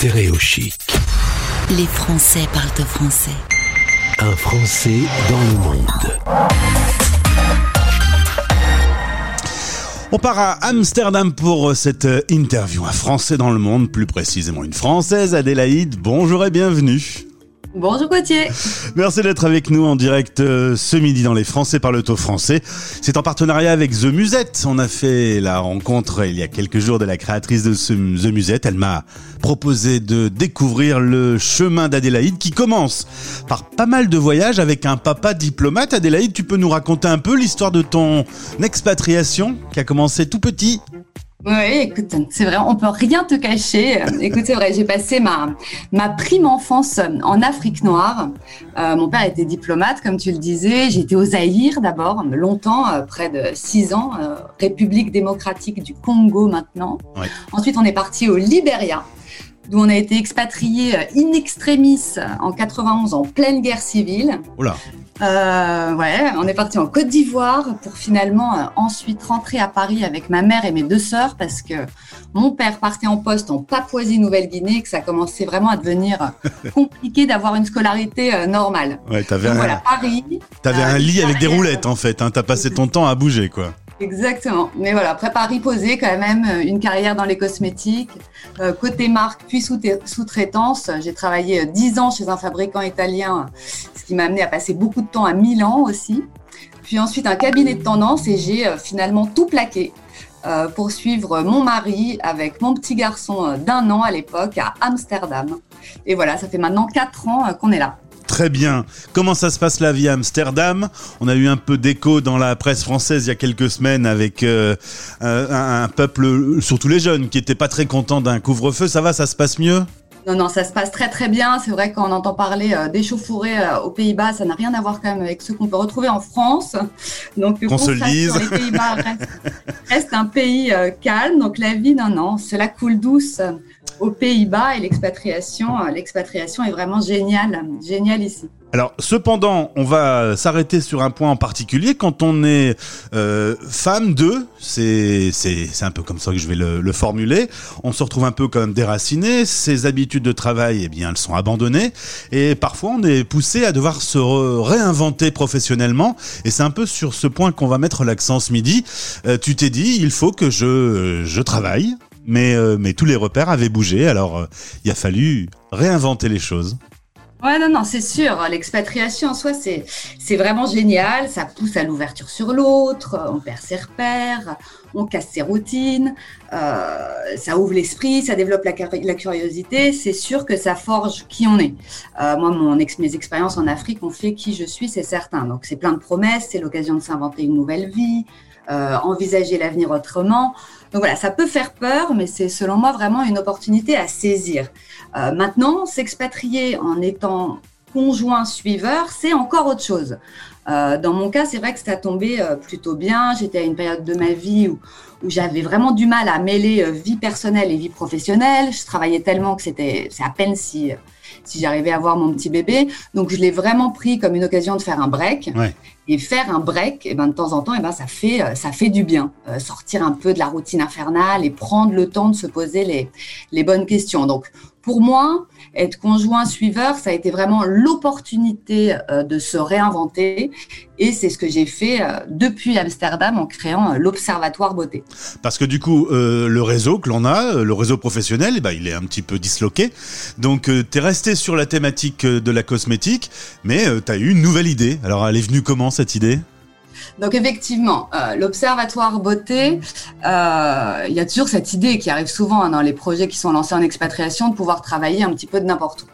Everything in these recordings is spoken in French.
Stéréo chic. Les Français parlent français. Un Français dans le monde. On part à Amsterdam pour cette interview. Un Français dans le monde, plus précisément une Française, Adélaïde. Bonjour et bienvenue. Bonjour Gauthier. Merci d'être avec nous en direct euh, ce midi dans les Français par le taux français. C'est en partenariat avec The Musette. On a fait la rencontre il y a quelques jours de la créatrice de The Musette. Elle m'a proposé de découvrir le chemin d'Adélaïde qui commence par pas mal de voyages avec un papa diplomate. Adélaïde, tu peux nous raconter un peu l'histoire de ton expatriation qui a commencé tout petit? Oui, écoute, c'est vrai, on peut rien te cacher. Écoute, c'est vrai, j'ai passé ma, ma prime enfance en Afrique noire. Euh, mon père était diplomate, comme tu le disais. J'étais au Zaïre d'abord, longtemps, euh, près de six ans, euh, République démocratique du Congo maintenant. Ensuite, on est parti au Libéria, d'où on a été expatrié in extremis en 91 en pleine guerre civile. Oula. Euh, ouais, on est parti en Côte d'Ivoire pour finalement euh, ensuite rentrer à Paris avec ma mère et mes deux sœurs parce que mon père partait en poste en Papouasie-Nouvelle-Guinée, que ça commençait vraiment à devenir compliqué d'avoir une scolarité euh, normale. Ouais, t'avais un, voilà, Paris. T'avais un lit avec des roulettes en fait. Hein, T'as passé ton temps à bouger quoi. Exactement. Mais voilà, après Paris posé quand même, une carrière dans les cosmétiques, côté marque puis sous-traitance. J'ai travaillé dix ans chez un fabricant italien qui m'a amené à passer beaucoup de temps à Milan aussi. Puis ensuite un cabinet de tendance et j'ai euh, finalement tout plaqué euh, pour suivre mon mari avec mon petit garçon euh, d'un an à l'époque à Amsterdam. Et voilà, ça fait maintenant quatre ans qu'on est là. Très bien. Comment ça se passe la vie à Amsterdam? On a eu un peu d'écho dans la presse française il y a quelques semaines avec un, un, peuple, surtout les jeunes, qui n'étaient pas très contents d'un couvre-feu. Ça va, ça se passe mieux? Non, non, ça se passe très très bien. C'est vrai qu'on entend parler euh, d'échauffourées euh, aux Pays-Bas, ça n'a rien à voir quand même avec ce qu'on peut retrouver en France. Donc, qu'on se dise. Les Pays-Bas reste, un pays euh, calme. Donc la vie, non, non, cela coule douce aux Pays-Bas et l'expatriation, l'expatriation est vraiment géniale, géniale ici. Alors, cependant, on va s'arrêter sur un point en particulier. Quand on est euh, femme de, c'est c'est un peu comme ça que je vais le, le, formuler. On se retrouve un peu comme déraciné. Ses habitudes de travail, eh bien, elles sont abandonnées. Et parfois, on est poussé à devoir se réinventer professionnellement. Et c'est un peu sur ce point qu'on va mettre l'accent ce midi. Euh, tu t'es dit, il faut que je je travaille. Mais, euh, mais tous les repères avaient bougé, alors euh, il a fallu réinventer les choses. Ouais, non, non, c'est sûr. L'expatriation en soi, c'est, vraiment génial. Ça pousse à l'ouverture sur l'autre. On perd ses repères. On casse ses routines. Euh, ça ouvre l'esprit. Ça développe la, curiosité. C'est sûr que ça forge qui on est. Moi, mes expériences en Afrique ont fait qui je suis, c'est certain. Donc, c'est plein de promesses. C'est l'occasion de s'inventer une nouvelle vie. Euh, envisager l'avenir autrement. Donc voilà, ça peut faire peur, mais c'est selon moi vraiment une opportunité à saisir. Euh, maintenant, s'expatrier en étant conjoint suiveur, c'est encore autre chose. Euh, dans mon cas, c'est vrai que ça a tombé plutôt bien. J'étais à une période de ma vie où, où j'avais vraiment du mal à mêler vie personnelle et vie professionnelle. Je travaillais tellement que c'était, c'est à peine si si j'arrivais à voir mon petit bébé. Donc je l'ai vraiment pris comme une occasion de faire un break. Et faire un break, et eh ben, de temps en temps, et eh ben, ça, fait, euh, ça fait du bien. Euh, sortir un peu de la routine infernale et prendre le temps de se poser les, les bonnes questions. Donc pour moi, être conjoint suiveur, ça a été vraiment l'opportunité euh, de se réinventer. Et c'est ce que j'ai fait euh, depuis Amsterdam en créant euh, l'Observatoire Beauté. Parce que du coup, le réseau que l'on a, le réseau professionnel, eh ben, il est un petit peu disloqué. Donc, tu es resté sur la thématique de la cosmétique, mais tu as eu une nouvelle idée. Alors, elle est venue comment cette idée? Donc effectivement, euh, l'observatoire beauté, euh, il y a toujours cette idée qui arrive souvent hein, dans les projets qui sont lancés en expatriation de pouvoir travailler un petit peu de n'importe où.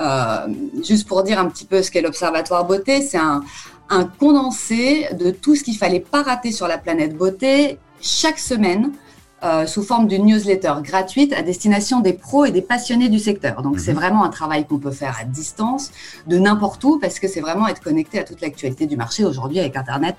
Euh, juste pour dire un petit peu ce qu'est l'observatoire beauté, c'est un, un condensé de tout ce qu'il fallait pas rater sur la planète beauté chaque semaine euh, sous forme d'une newsletter gratuite à destination des pros et des passionnés du secteur. Donc c'est mhm. vraiment un travail qu'on peut faire à distance, de n'importe où, parce que c'est vraiment être connecté à toute l'actualité du marché aujourd'hui avec Internet.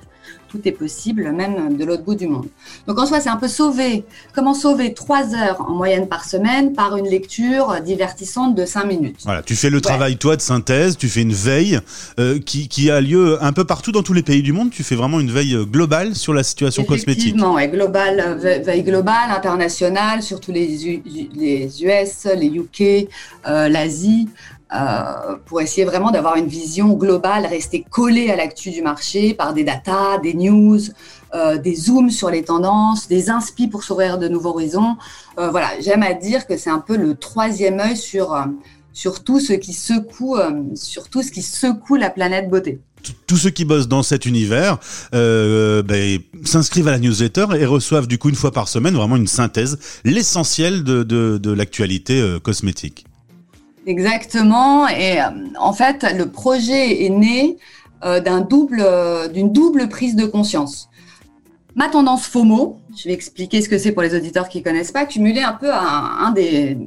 Tout est possible, même de l'autre bout du monde. Donc en soi, c'est un peu sauver. Comment sauver trois heures en moyenne par semaine par une lecture divertissante de cinq minutes. Voilà, tu fais le travail toi de synthèse, tu fais une veille euh, qui, qui, a lieu un peu partout dans tous les pays du monde. Tu fais vraiment une veille globale sur la situation cosmétique. Effectivement, globale, veille globale, internationale, surtout les, les US, les UK, euh, l'Asie. Euh, pour essayer vraiment d'avoir une vision globale, rester collé à l'actu du marché par des datas, des news, euh, des zooms sur les tendances, des inspi pour s'ouvrir de nouveaux horizons. Euh, voilà, j'aime à dire que c'est un peu le troisième œil sur, sur tout ce qui secoue, sur tout ce qui secoue la planète beauté tous ceux qui bossent dans cet univers ben, s'inscrivent à la newsletter et reçoivent du coup une fois par semaine vraiment une synthèse, l'essentiel de, de, l'actualité cosmétique. Exactement. Et euh, en fait, le projet est né euh, d'un double, d'une double prise de conscience. Ma tendance FOMO, je vais expliquer ce que c'est pour les auditeurs qui connaissent pas, cumulé un peu à un, un des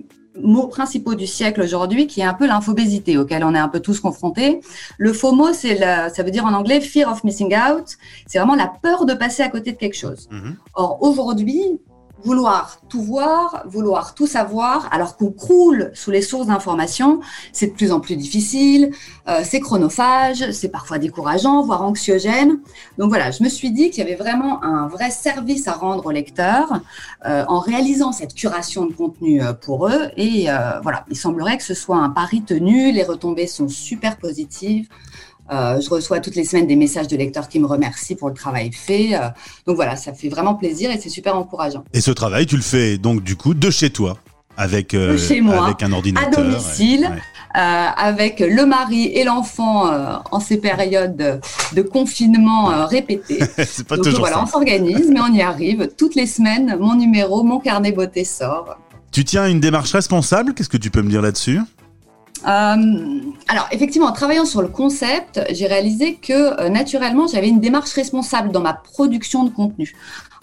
mots principaux du siècle aujourd'hui, qui est un peu l'infobésité auquel on est un peu tous confrontés. Le FOMO, c'est ça veut dire en anglais fear of missing out. C'est vraiment la peur de passer à côté de quelque chose. Mmh. Or aujourd'hui, vouloir tout voir, vouloir tout savoir, alors qu'on croule sous les sources d'informations, c'est de plus en plus difficile, euh, c'est chronophage, c'est parfois décourageant, voire anxiogène. Donc voilà, je me suis dit qu'il y avait vraiment un vrai service à rendre aux lecteurs euh, en réalisant cette curation de contenu euh, pour eux. Et voilà, il semblerait que ce soit un pari tenu, les retombées sont super positives. Euh, je reçois toutes les semaines des messages de lecteurs qui me remercient pour le travail fait. Euh, donc voilà, ça fait vraiment plaisir et c'est super encourageant. Et ce travail, tu le fais donc du coup de chez toi avec, euh, chez moi, avec un ordinateur. À domicile, ouais. euh, avec le mari et l'enfant en ces périodes de, de confinement répétées. C'est pas Donc toujours voilà, ça. on s'organise, mais on y arrive. Toutes les semaines, mon numéro, mon carnet beauté sort. Tu tiens une démarche responsable? Qu'est-ce que tu peux me dire là-dessus? Alors, effectivement, en travaillant sur le concept, j'ai réalisé que euh, naturellement, j'avais une démarche responsable dans ma production de contenu.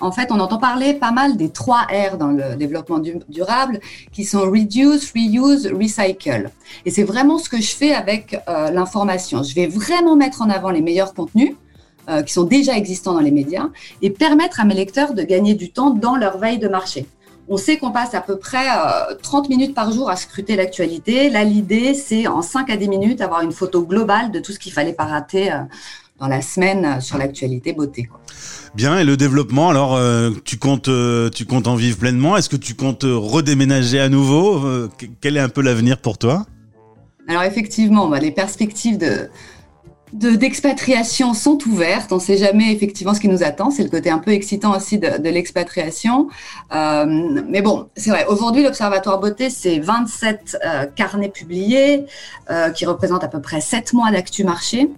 En fait, on entend parler pas mal des trois R dans le développement du- durable, qui sont reduce, reuse, recycle. Et c'est vraiment ce que je fais avec euh, l'information. Je vais vraiment mettre en avant les meilleurs contenus euh, qui sont déjà existants dans les médias et permettre à mes lecteurs de gagner du temps dans leur veille de marché. On sait qu'on passe à peu près euh, 30 minutes par jour à scruter l'actualité. Là, l'idée, c'est en 5 à 10 minutes avoir une photo globale de tout ce qu'il fallait pas rater euh, dans la semaine euh, sur l'actualité beauté. Quoi. Bien, et le développement, alors euh, tu comptes euh, tu comptes en vivre pleinement? Est-ce que tu comptes euh, redéménager à nouveau? Euh, que- Quel est un peu l'avenir pour toi? Alors effectivement, bah, les perspectives de de- d'expatriation sont ouvertes. On ne sait jamais effectivement ce qui nous attend. C'est le côté un peu excitant aussi de, de l'expatriation. Euh, mais bon, c'est vrai. Aujourd'hui, l'Observatoire Beauté, c'est 27 euh, carnets publiés euh, qui représentent à peu près 7 mois d'actu marché.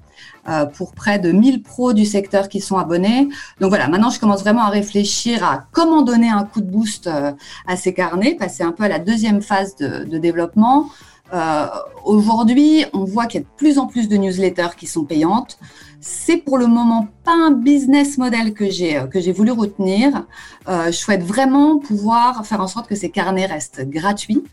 euh, pour près de 1000 pros du secteur qui sont abonnés. Donc voilà, maintenant je commence vraiment à réfléchir à comment donner un coup de boost euh, à ces carnets, passer un peu à la deuxième phase de, de développement. Euh, Aujourd'hui, on voit qu'il y a de plus en plus de newsletters qui sont payantes. C'est pour le moment pas un business model que j'ai euh, que j'ai voulu retenir. Euh, je souhaite vraiment pouvoir faire en sorte que ces carnets restent gratuits.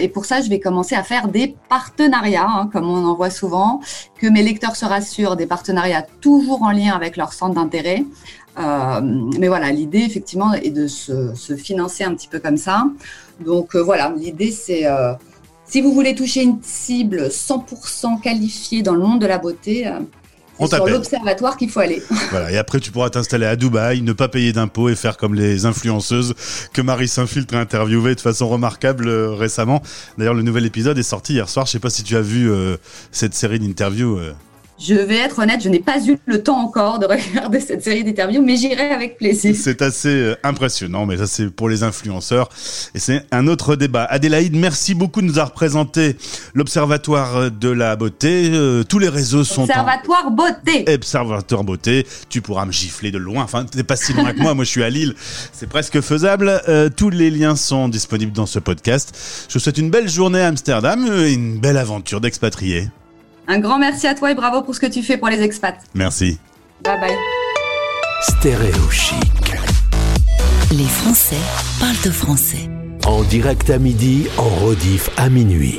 Et pour ça, je vais commencer à faire des partenariats, hein, comme on en voit souvent, que mes lecteurs se rassurent, des partenariats toujours en lien avec leur centre d'intérêt. Mais voilà, l'idée effectivement est de se, financer un petit peu comme ça. Donc voilà, l'idée c'est si vous voulez toucher une cible 100% qualifiée dans le monde de la beauté, euh, c'est sur l'observatoire qu'il faut aller. Voilà, et après tu pourras t'installer à Dubaï, ne pas payer d'impôts et faire comme les influenceuses que Marie Saint-Filtre a interviewées de façon remarquable euh, récemment. D'ailleurs, le nouvel épisode est sorti hier soir. Je sais pas si tu as vu euh, cette série d'interviews. euh. Je vais être honnête, je n'ai pas eu le temps encore de regarder cette série d'interviews, mais j'irai avec plaisir. C'est assez euh, impressionnant, mais ça c'est pour les influenceurs. Et c'est un autre débat. Adélaïde, merci beaucoup de nous avoir présenté l'Observatoire de la beauté. Euh, tous les réseaux sont en... Observatoire beauté. Observateur beauté, tu pourras me gifler de loin. Enfin, t'es pas si loin que moi. Moi, je suis à Lille. C'est presque faisable. Euh, tous les liens sont disponibles dans ce podcast. Je vous souhaite une belle journée à Amsterdam et une belle aventure d'expatrié. Un grand merci à toi et bravo pour ce que tu fais pour les expats. Merci. Bye bye. Stéréo chic. Les Français parlent de français. En direct à midi, en rediff à minuit.